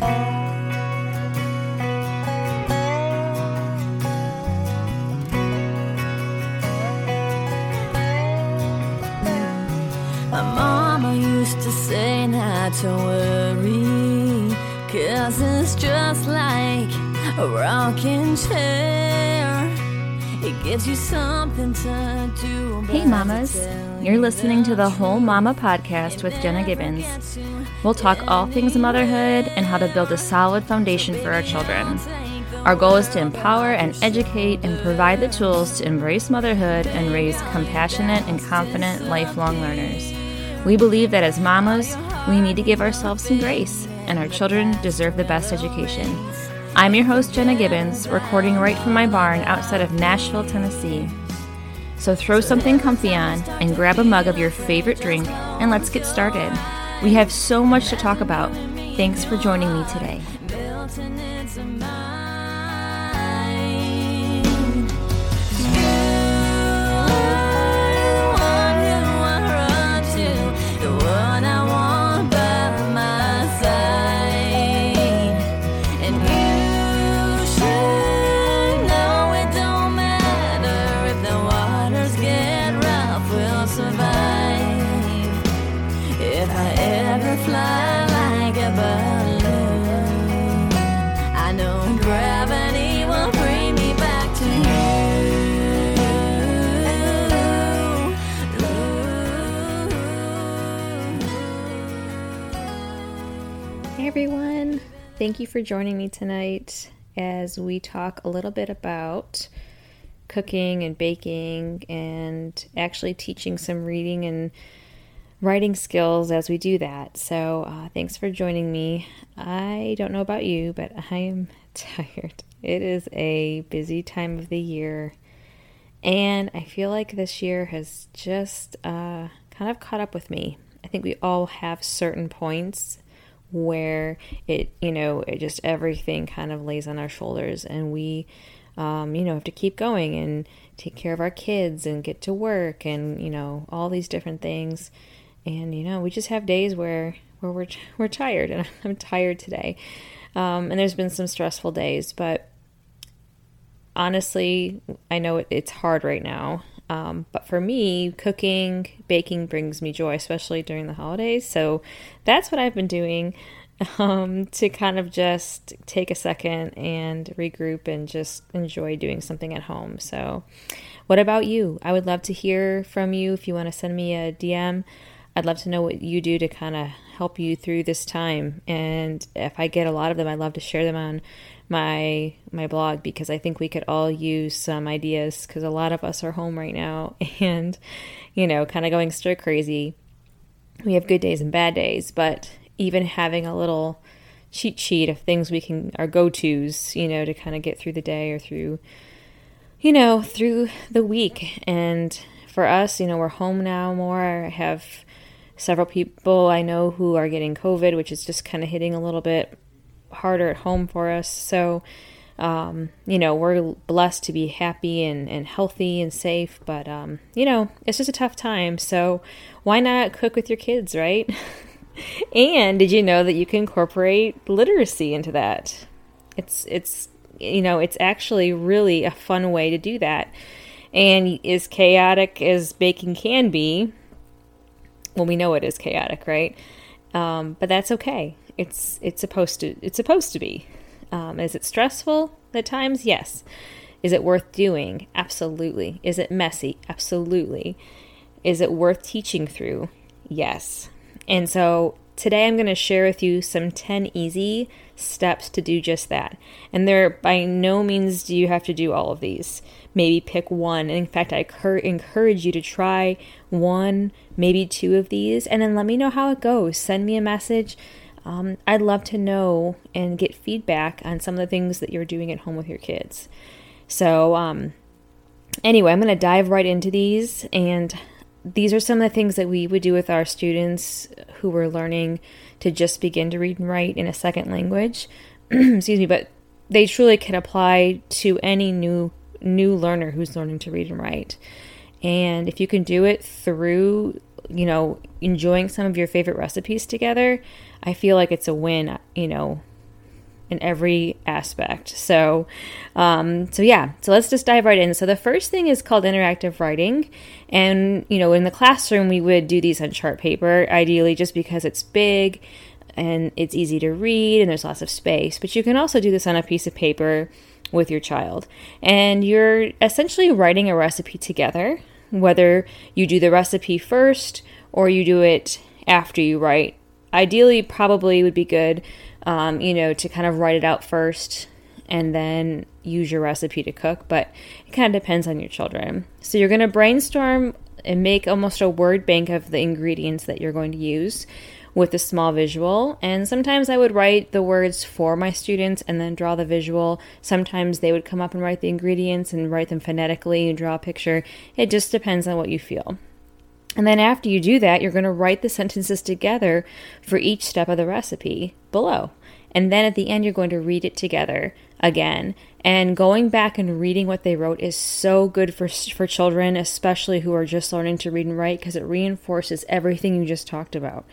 My mama used to say not to worry, cause it's just like a rocking chair. Hey, mamas. You're listening to the Whole Mama podcast with Jenna Gibbons. We'll talk all things motherhood and how to build a solid foundation for our children. Our goal is to empower and educate and provide the tools to embrace motherhood and raise compassionate and confident lifelong learners. We believe that as mamas, we need to give ourselves some grace, and our children deserve the best education. I'm your host, Jenna Gibbons, recording right from my barn outside of Nashville, Tennessee. So throw something comfy on and grab a mug of your favorite drink, and let's get started. We have so much to talk about. Thanks for joining me today. Everyone, thank you for joining me tonight as we talk a little bit about cooking and baking and actually teaching some reading and writing skills as we do that. So, uh, thanks for joining me. I don't know about you, but I am tired. It is a busy time of the year, and I feel like this year has just uh, kind of caught up with me. I think we all have certain points where it, you know, it just everything kind of lays on our shoulders, and we, um, you know, have to keep going and take care of our kids and get to work and, you know, all these different things. And you know we just have days where where we're we're tired and I'm tired today. Um, and there's been some stressful days but honestly I know it, it's hard right now um, but for me cooking baking brings me joy especially during the holidays. So that's what I've been doing um, to kind of just take a second and regroup and just enjoy doing something at home. So what about you? I would love to hear from you if you want to send me a DM I'd love to know what you do to kind of help you through this time. And if I get a lot of them, I'd love to share them on my my blog because I think we could all use some ideas because a lot of us are home right now and you know, kind of going stir crazy. We have good days and bad days, but even having a little cheat sheet of things we can our go-tos, you know, to kind of get through the day or through you know, through the week. And for us, you know, we're home now more. I have several people I know who are getting COVID, which is just kind of hitting a little bit harder at home for us. So, um, you know, we're blessed to be happy and, and healthy and safe, but, um, you know, it's just a tough time. So, why not cook with your kids, right? and did you know that you can incorporate literacy into that? It's, it's, you know, it's actually really a fun way to do that. And as chaotic as baking can be, well, we know it is chaotic, right? Um, but that's okay. It's it's supposed to it's supposed to be. Um, is it stressful at times? Yes. Is it worth doing? Absolutely. Is it messy? Absolutely. Is it worth teaching through? Yes. And so today I'm going to share with you some 10 easy steps to do just that. And there, by no means do you have to do all of these. Maybe pick one. In fact, I encourage you to try one, maybe two of these, and then let me know how it goes. Send me a message. Um, I'd love to know and get feedback on some of the things that you're doing at home with your kids. So, um, anyway, I'm going to dive right into these. And these are some of the things that we would do with our students who were learning to just begin to read and write in a second language. Excuse me, but they truly can apply to any new new learner who's learning to read and write. And if you can do it through, you know, enjoying some of your favorite recipes together, I feel like it's a win, you know, in every aspect. So, um, so yeah, so let's just dive right in. So the first thing is called interactive writing, and you know, in the classroom we would do these on chart paper, ideally just because it's big and it's easy to read and there's lots of space. But you can also do this on a piece of paper with your child, and you're essentially writing a recipe together. Whether you do the recipe first or you do it after you write, ideally, probably would be good um, you know, to kind of write it out first and then use your recipe to cook, but it kind of depends on your children. So you're going to brainstorm and make almost a word bank of the ingredients that you're going to use with a small visual. And sometimes I would write the words for my students and then draw the visual. Sometimes they would come up and write the ingredients and write them phonetically and draw a picture. It just depends on what you feel. And then after you do that, you're going to write the sentences together for each step of the recipe below. And then at the end, you're going to read it together again. And going back and reading what they wrote is so good for, for children, especially who are just learning to read and write, because it reinforces everything you just talked about.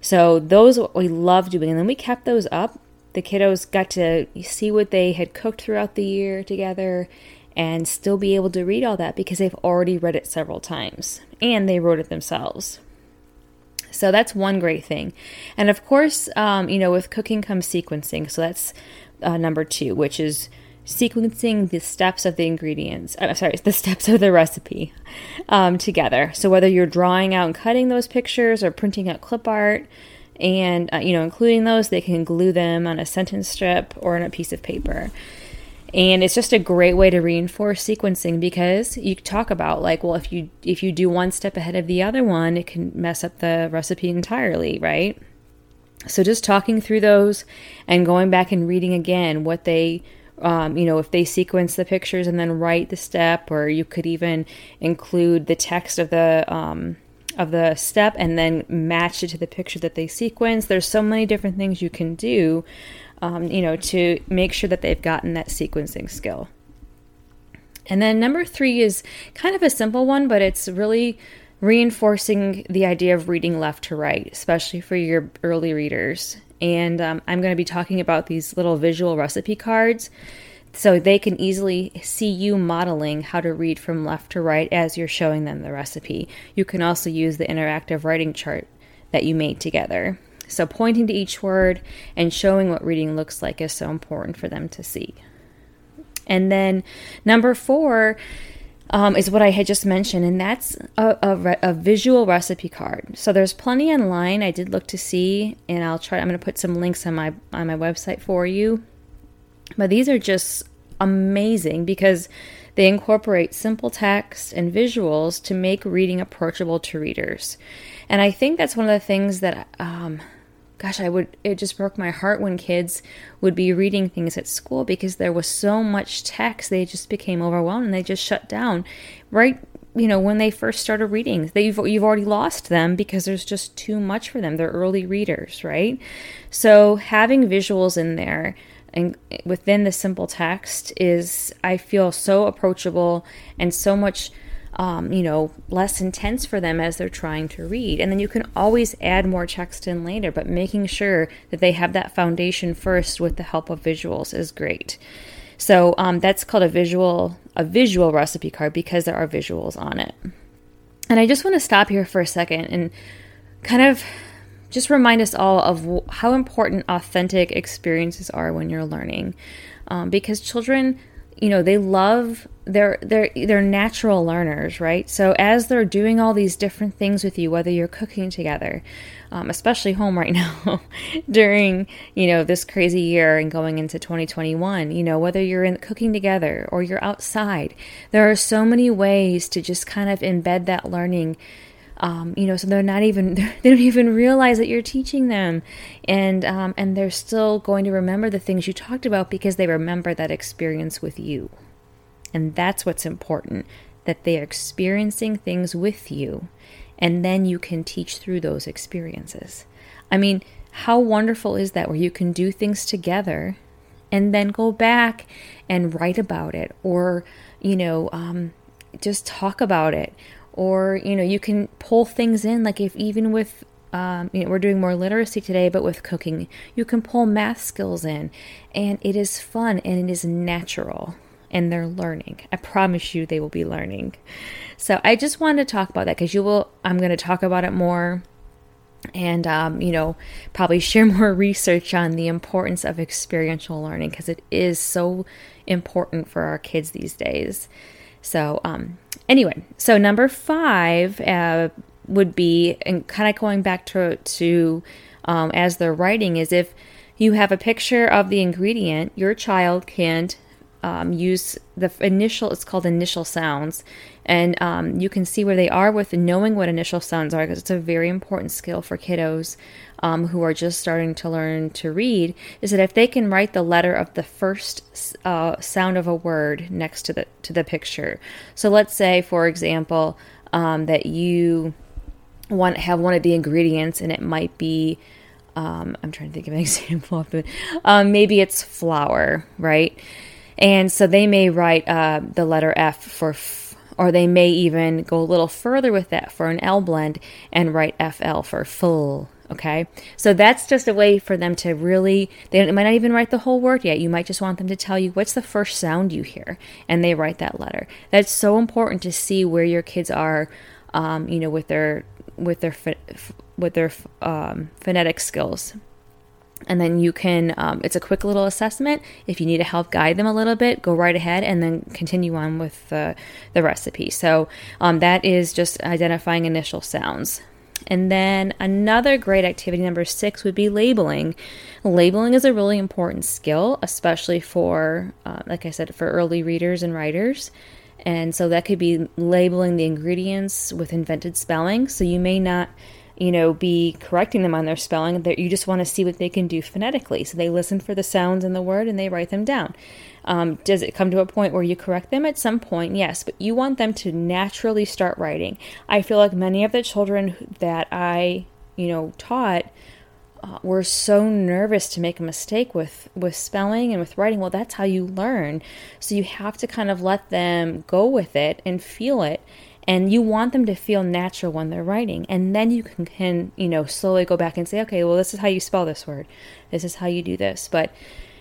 So, those we love doing. And then we kept those up. The kiddos got to see what they had cooked throughout the year together and still be able to read all that because they've already read it several times and they wrote it themselves. So that's one great thing. And of course, um, you know, with cooking comes sequencing. So that's uh, number two, which is sequencing the steps of the ingredients. Uh, sorry, the steps of the recipe um, together. So whether you're drawing out and cutting those pictures or printing out clip art, and uh, you know, including those, they can glue them on a sentence strip or on a piece of paper. And it's just a great way to reinforce sequencing because you talk about like, well, if you if you do one step ahead of the other one, it can mess up the recipe entirely, right? So just talking through those and going back and reading again what they um, you know, if they sequence the pictures and then write the step, or you could even include the text of the um, of the step and then match it to the picture that they sequence. There's so many different things you can do um, you know, to make sure that they've gotten that sequencing skill. And then number three is kind of a simple one, but it's really reinforcing the idea of reading left to right, especially for your early readers. And um, I'm going to be talking about these little visual recipe cards so they can easily see you modeling how to read from left to right as you're showing them the recipe. You can also use the interactive writing chart that you made together. So, pointing to each word and showing what reading looks like is so important for them to see. And then, number four um, is what I had just mentioned, and that's a, a, a, visual recipe card. So there's plenty online. I did look to see, and I'll try. I'm going to put some links on my on my website for you. But these are just amazing because they incorporate simple text and visuals to make reading approachable to readers. And I think that's one of the things that um, gosh, I would, it just broke my heart when kids would be reading things at school because there was so much text, they just became overwhelmed and they just shut down. Right, you know, when they first started reading, they've, you've already lost them because there's just too much for them. They're early readers, right? So having visuals in there and within the simple text is, I feel, so approachable and so much um, you know, less intense for them as they're trying to read. And then you can always add more text in later, but making sure that they have that foundation first with the help of visuals is great. So um, that's called a visual a visual recipe card because there are visuals on it. And I just want to stop here for a second and kind of just remind us all of how important authentic experiences are when you're learning, um, because children you know they love they're they're they're natural learners right? So as they're doing all these different things with you whether you're cooking together um, especially home right now during you know this crazy year and going into 2021 you know whether you're in cooking together or you're outside there are so many ways to just kind of embed that learning um, you know, so they're not even they don't even realize that you're teaching them, and um, and they're still going to remember the things you talked about because they remember that experience with you, and that's what's important that they are experiencing things with you, and then you can teach through those experiences. I mean, how wonderful is that where you can do things together, and then go back and write about it, or you know, um, just talk about it or you know you can pull things in like if even with um, you know, we're doing more literacy today, but with cooking, you can pull math skills in, and it is fun and it is natural, and they're learning. I promise you, they will be learning. So I just wanted to talk about that because you will. I'm going to talk about it more and um, you know probably share more research on the importance of experiential learning because it is so important for our kids these days so um, anyway so number five uh, would be and kind of going back to to um, as they're writing is if you have a picture of the ingredient your child can um, use the initial it's called initial sounds. And um, you can see where they are with knowing what initial sounds are because it's a very important skill for kiddos um, who are just starting to learn to read is that if they can write the letter of the first uh, sound of a word next to the to the picture so let's say for example um, that you want have one of the ingredients and it might be um, I'm trying to think of an example of it. Um, maybe it's flour, right? And so they may write uh, the letter F for f, or they may even go a little further with that for an L blend and write FL for full. Okay, so that's just a way for them to really, they might not even write the whole word yet. You might just want them to tell you what's the first sound you hear, and they write that letter. That's so important to see where your kids are, um, you know, with their with their with their um, phonetic skills. And then you can um, it's a quick little assessment. If you need to help guide them a little bit go right ahead and then continue on with the, the recipe. So um, that is just identifying initial sounds and then another great activity number six would be labeling. Labeling is a really important skill especially for uh, like i said for early readers and writers. And so that could be labeling the ingredients with invented spelling. So you may not you know, be correcting them on their spelling. You just want to see what they can do phonetically. So they listen for the sounds in the word and they write them down. Um, does it come to a point where you correct them at some point? Yes, but you want them to naturally start writing. I feel like many of the children that I, you know, taught uh, were so nervous to make a mistake with with spelling and with writing. Well, that's how you learn. So you have to kind of let them go with it and feel it and you want them to feel natural when they're writing. And then you can, can you know slowly go back and say okay well this is how you spell this word. This is how you do this. But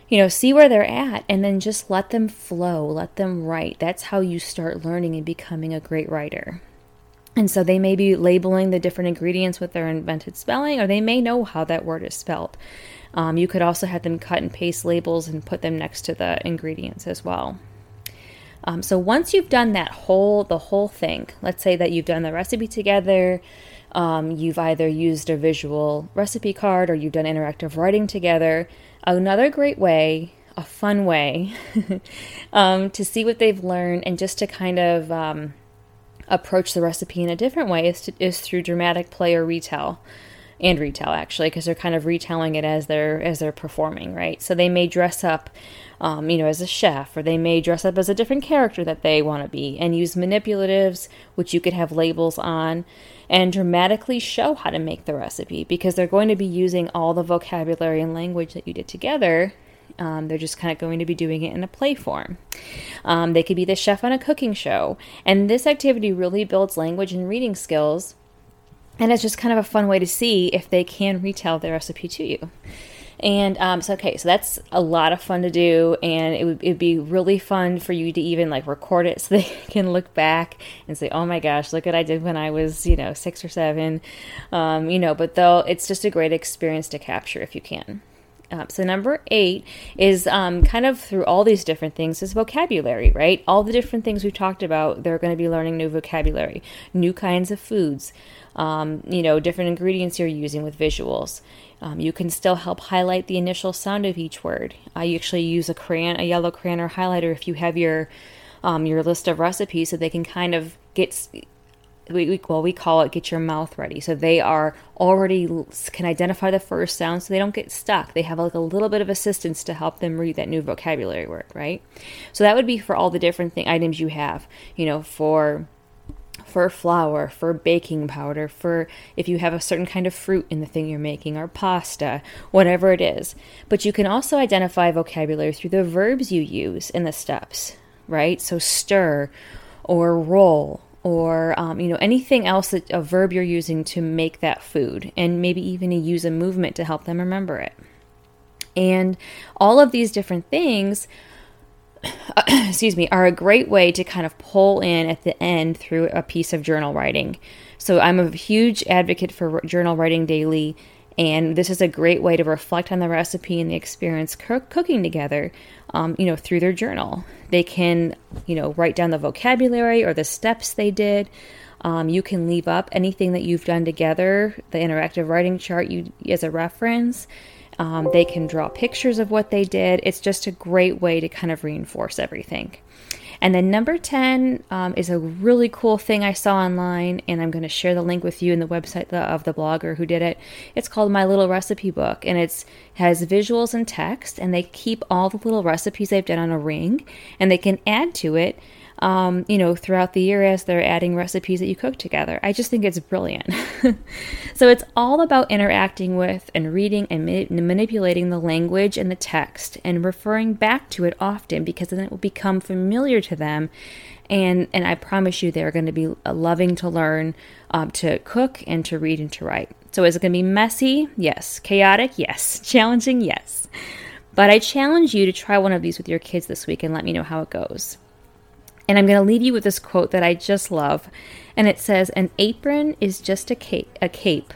you know see where they're at and then just let them flow. Let them write. That's how you start learning and becoming a great writer. And so they may be labeling the different ingredients with their invented spelling or they may know how that word is spelled. Um, you could also have them cut and paste labels and put them next to the ingredients as well um, so once you've done that whole the whole thing, let's say that you've done the recipe together, um, you've either used a visual recipe card or you've done interactive writing together. Another great way, a fun way, um, to see what they've learned and just to kind of um, approach the recipe in a different way is, to, is through dramatic play or retell and retell actually because they're kind of retelling it as they're as they're performing right so they may dress up um, you know as a chef or they may dress up as a different character that they want to be and use manipulatives which you could have labels on and dramatically show how to make the recipe because they're going to be using all the vocabulary and language that you did together um, they're just kind of going to be doing it in a play form. Um, they could be the chef on a cooking show. And this activity really builds language and reading skills and it's just kind of a fun way to see if they can retell their recipe to you. And um, so, okay, so that's a lot of fun to do, and it would it'd be really fun for you to even like record it so they can look back and say, "Oh my gosh, look what I did when I was, you know, six or seven. Um, you know." But though it's just a great experience to capture if you can. So number eight is um, kind of through all these different things is vocabulary, right? All the different things we've talked about, they're going to be learning new vocabulary, new kinds of foods, um, you know, different ingredients you're using with visuals. Um, you can still help highlight the initial sound of each word. I actually use a crayon, a yellow crayon or highlighter if you have your um, your list of recipes, so they can kind of get we, we, well we call it get your mouth ready so they are already can identify the first sound so they don't get stuck they have like a little bit of assistance to help them read that new vocabulary word right so that would be for all the different thing items you have you know for for flour, for baking powder, for if you have a certain kind of fruit in the thing you're making, or pasta, whatever it is. But you can also identify vocabulary through the verbs you use in the steps, right? So stir, or roll, or um, you know anything else that a verb you're using to make that food and maybe even use a movement to help them remember it. And all of these different things excuse me are a great way to kind of pull in at the end through a piece of journal writing. So i'm a huge advocate for journal writing daily and this is a great way to reflect on the recipe and the experience cooking together um, you know through their journal. They can you know write down the vocabulary or the steps they did. Um, you can leave up anything that you've done together the interactive writing chart you as a reference. Um, they can draw pictures of what they did. It's just a great way to kind of reinforce everything and then number 10 um, is a really cool thing I saw online, and I'm going to share the link with you in the website of the blogger who did it. It's called My Little Recipe Book, and it has visuals and text, and they keep all the little recipes they've done on a ring, and they can add to it um, you know, throughout the year as they're adding recipes that you cook together. I just think it's brilliant. so it's all about interacting with and reading and ma- manipulating the language and the text and referring back to it often because then it will become familiar to them. And, and I promise you, they're going to be loving to learn um, to cook and to read and to write. So is it going to be messy? Yes. Chaotic? Yes. Challenging? Yes. But I challenge you to try one of these with your kids this week and let me know how it goes. And I'm going to leave you with this quote that I just love. And it says, An apron is just a cape, a cape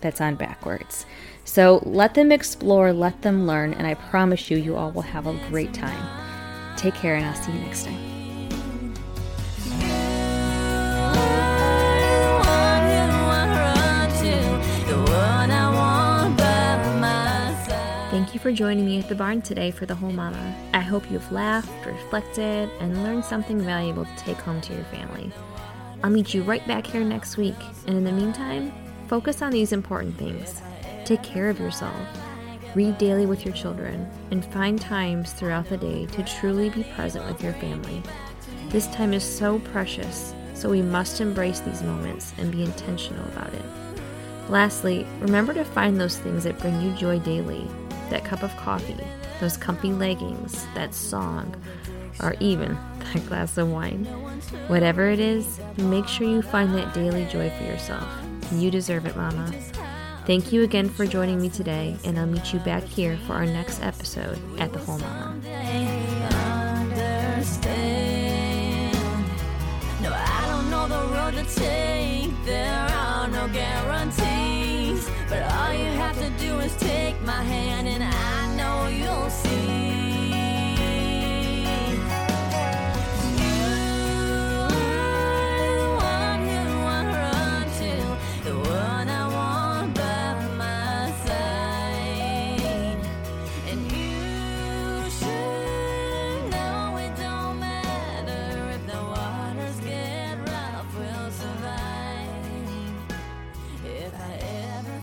that's on backwards. So let them explore, let them learn, and I promise you, you all will have a great time. Take care, and I'll see you next time. You for joining me at the barn today for the whole mama. I hope you've laughed, reflected, and learned something valuable to take home to your family. I'll meet you right back here next week, and in the meantime, focus on these important things. Take care of yourself, read daily with your children, and find times throughout the day to truly be present with your family. This time is so precious, so we must embrace these moments and be intentional about it. Lastly, remember to find those things that bring you joy daily that cup of coffee, those comfy leggings, that song, or even that glass of wine. Whatever it is, make sure you find that daily joy for yourself. You deserve it, Mama. Thank you again for joining me today, and I'll meet you back here for our next episode at the Whole Mama. my hand and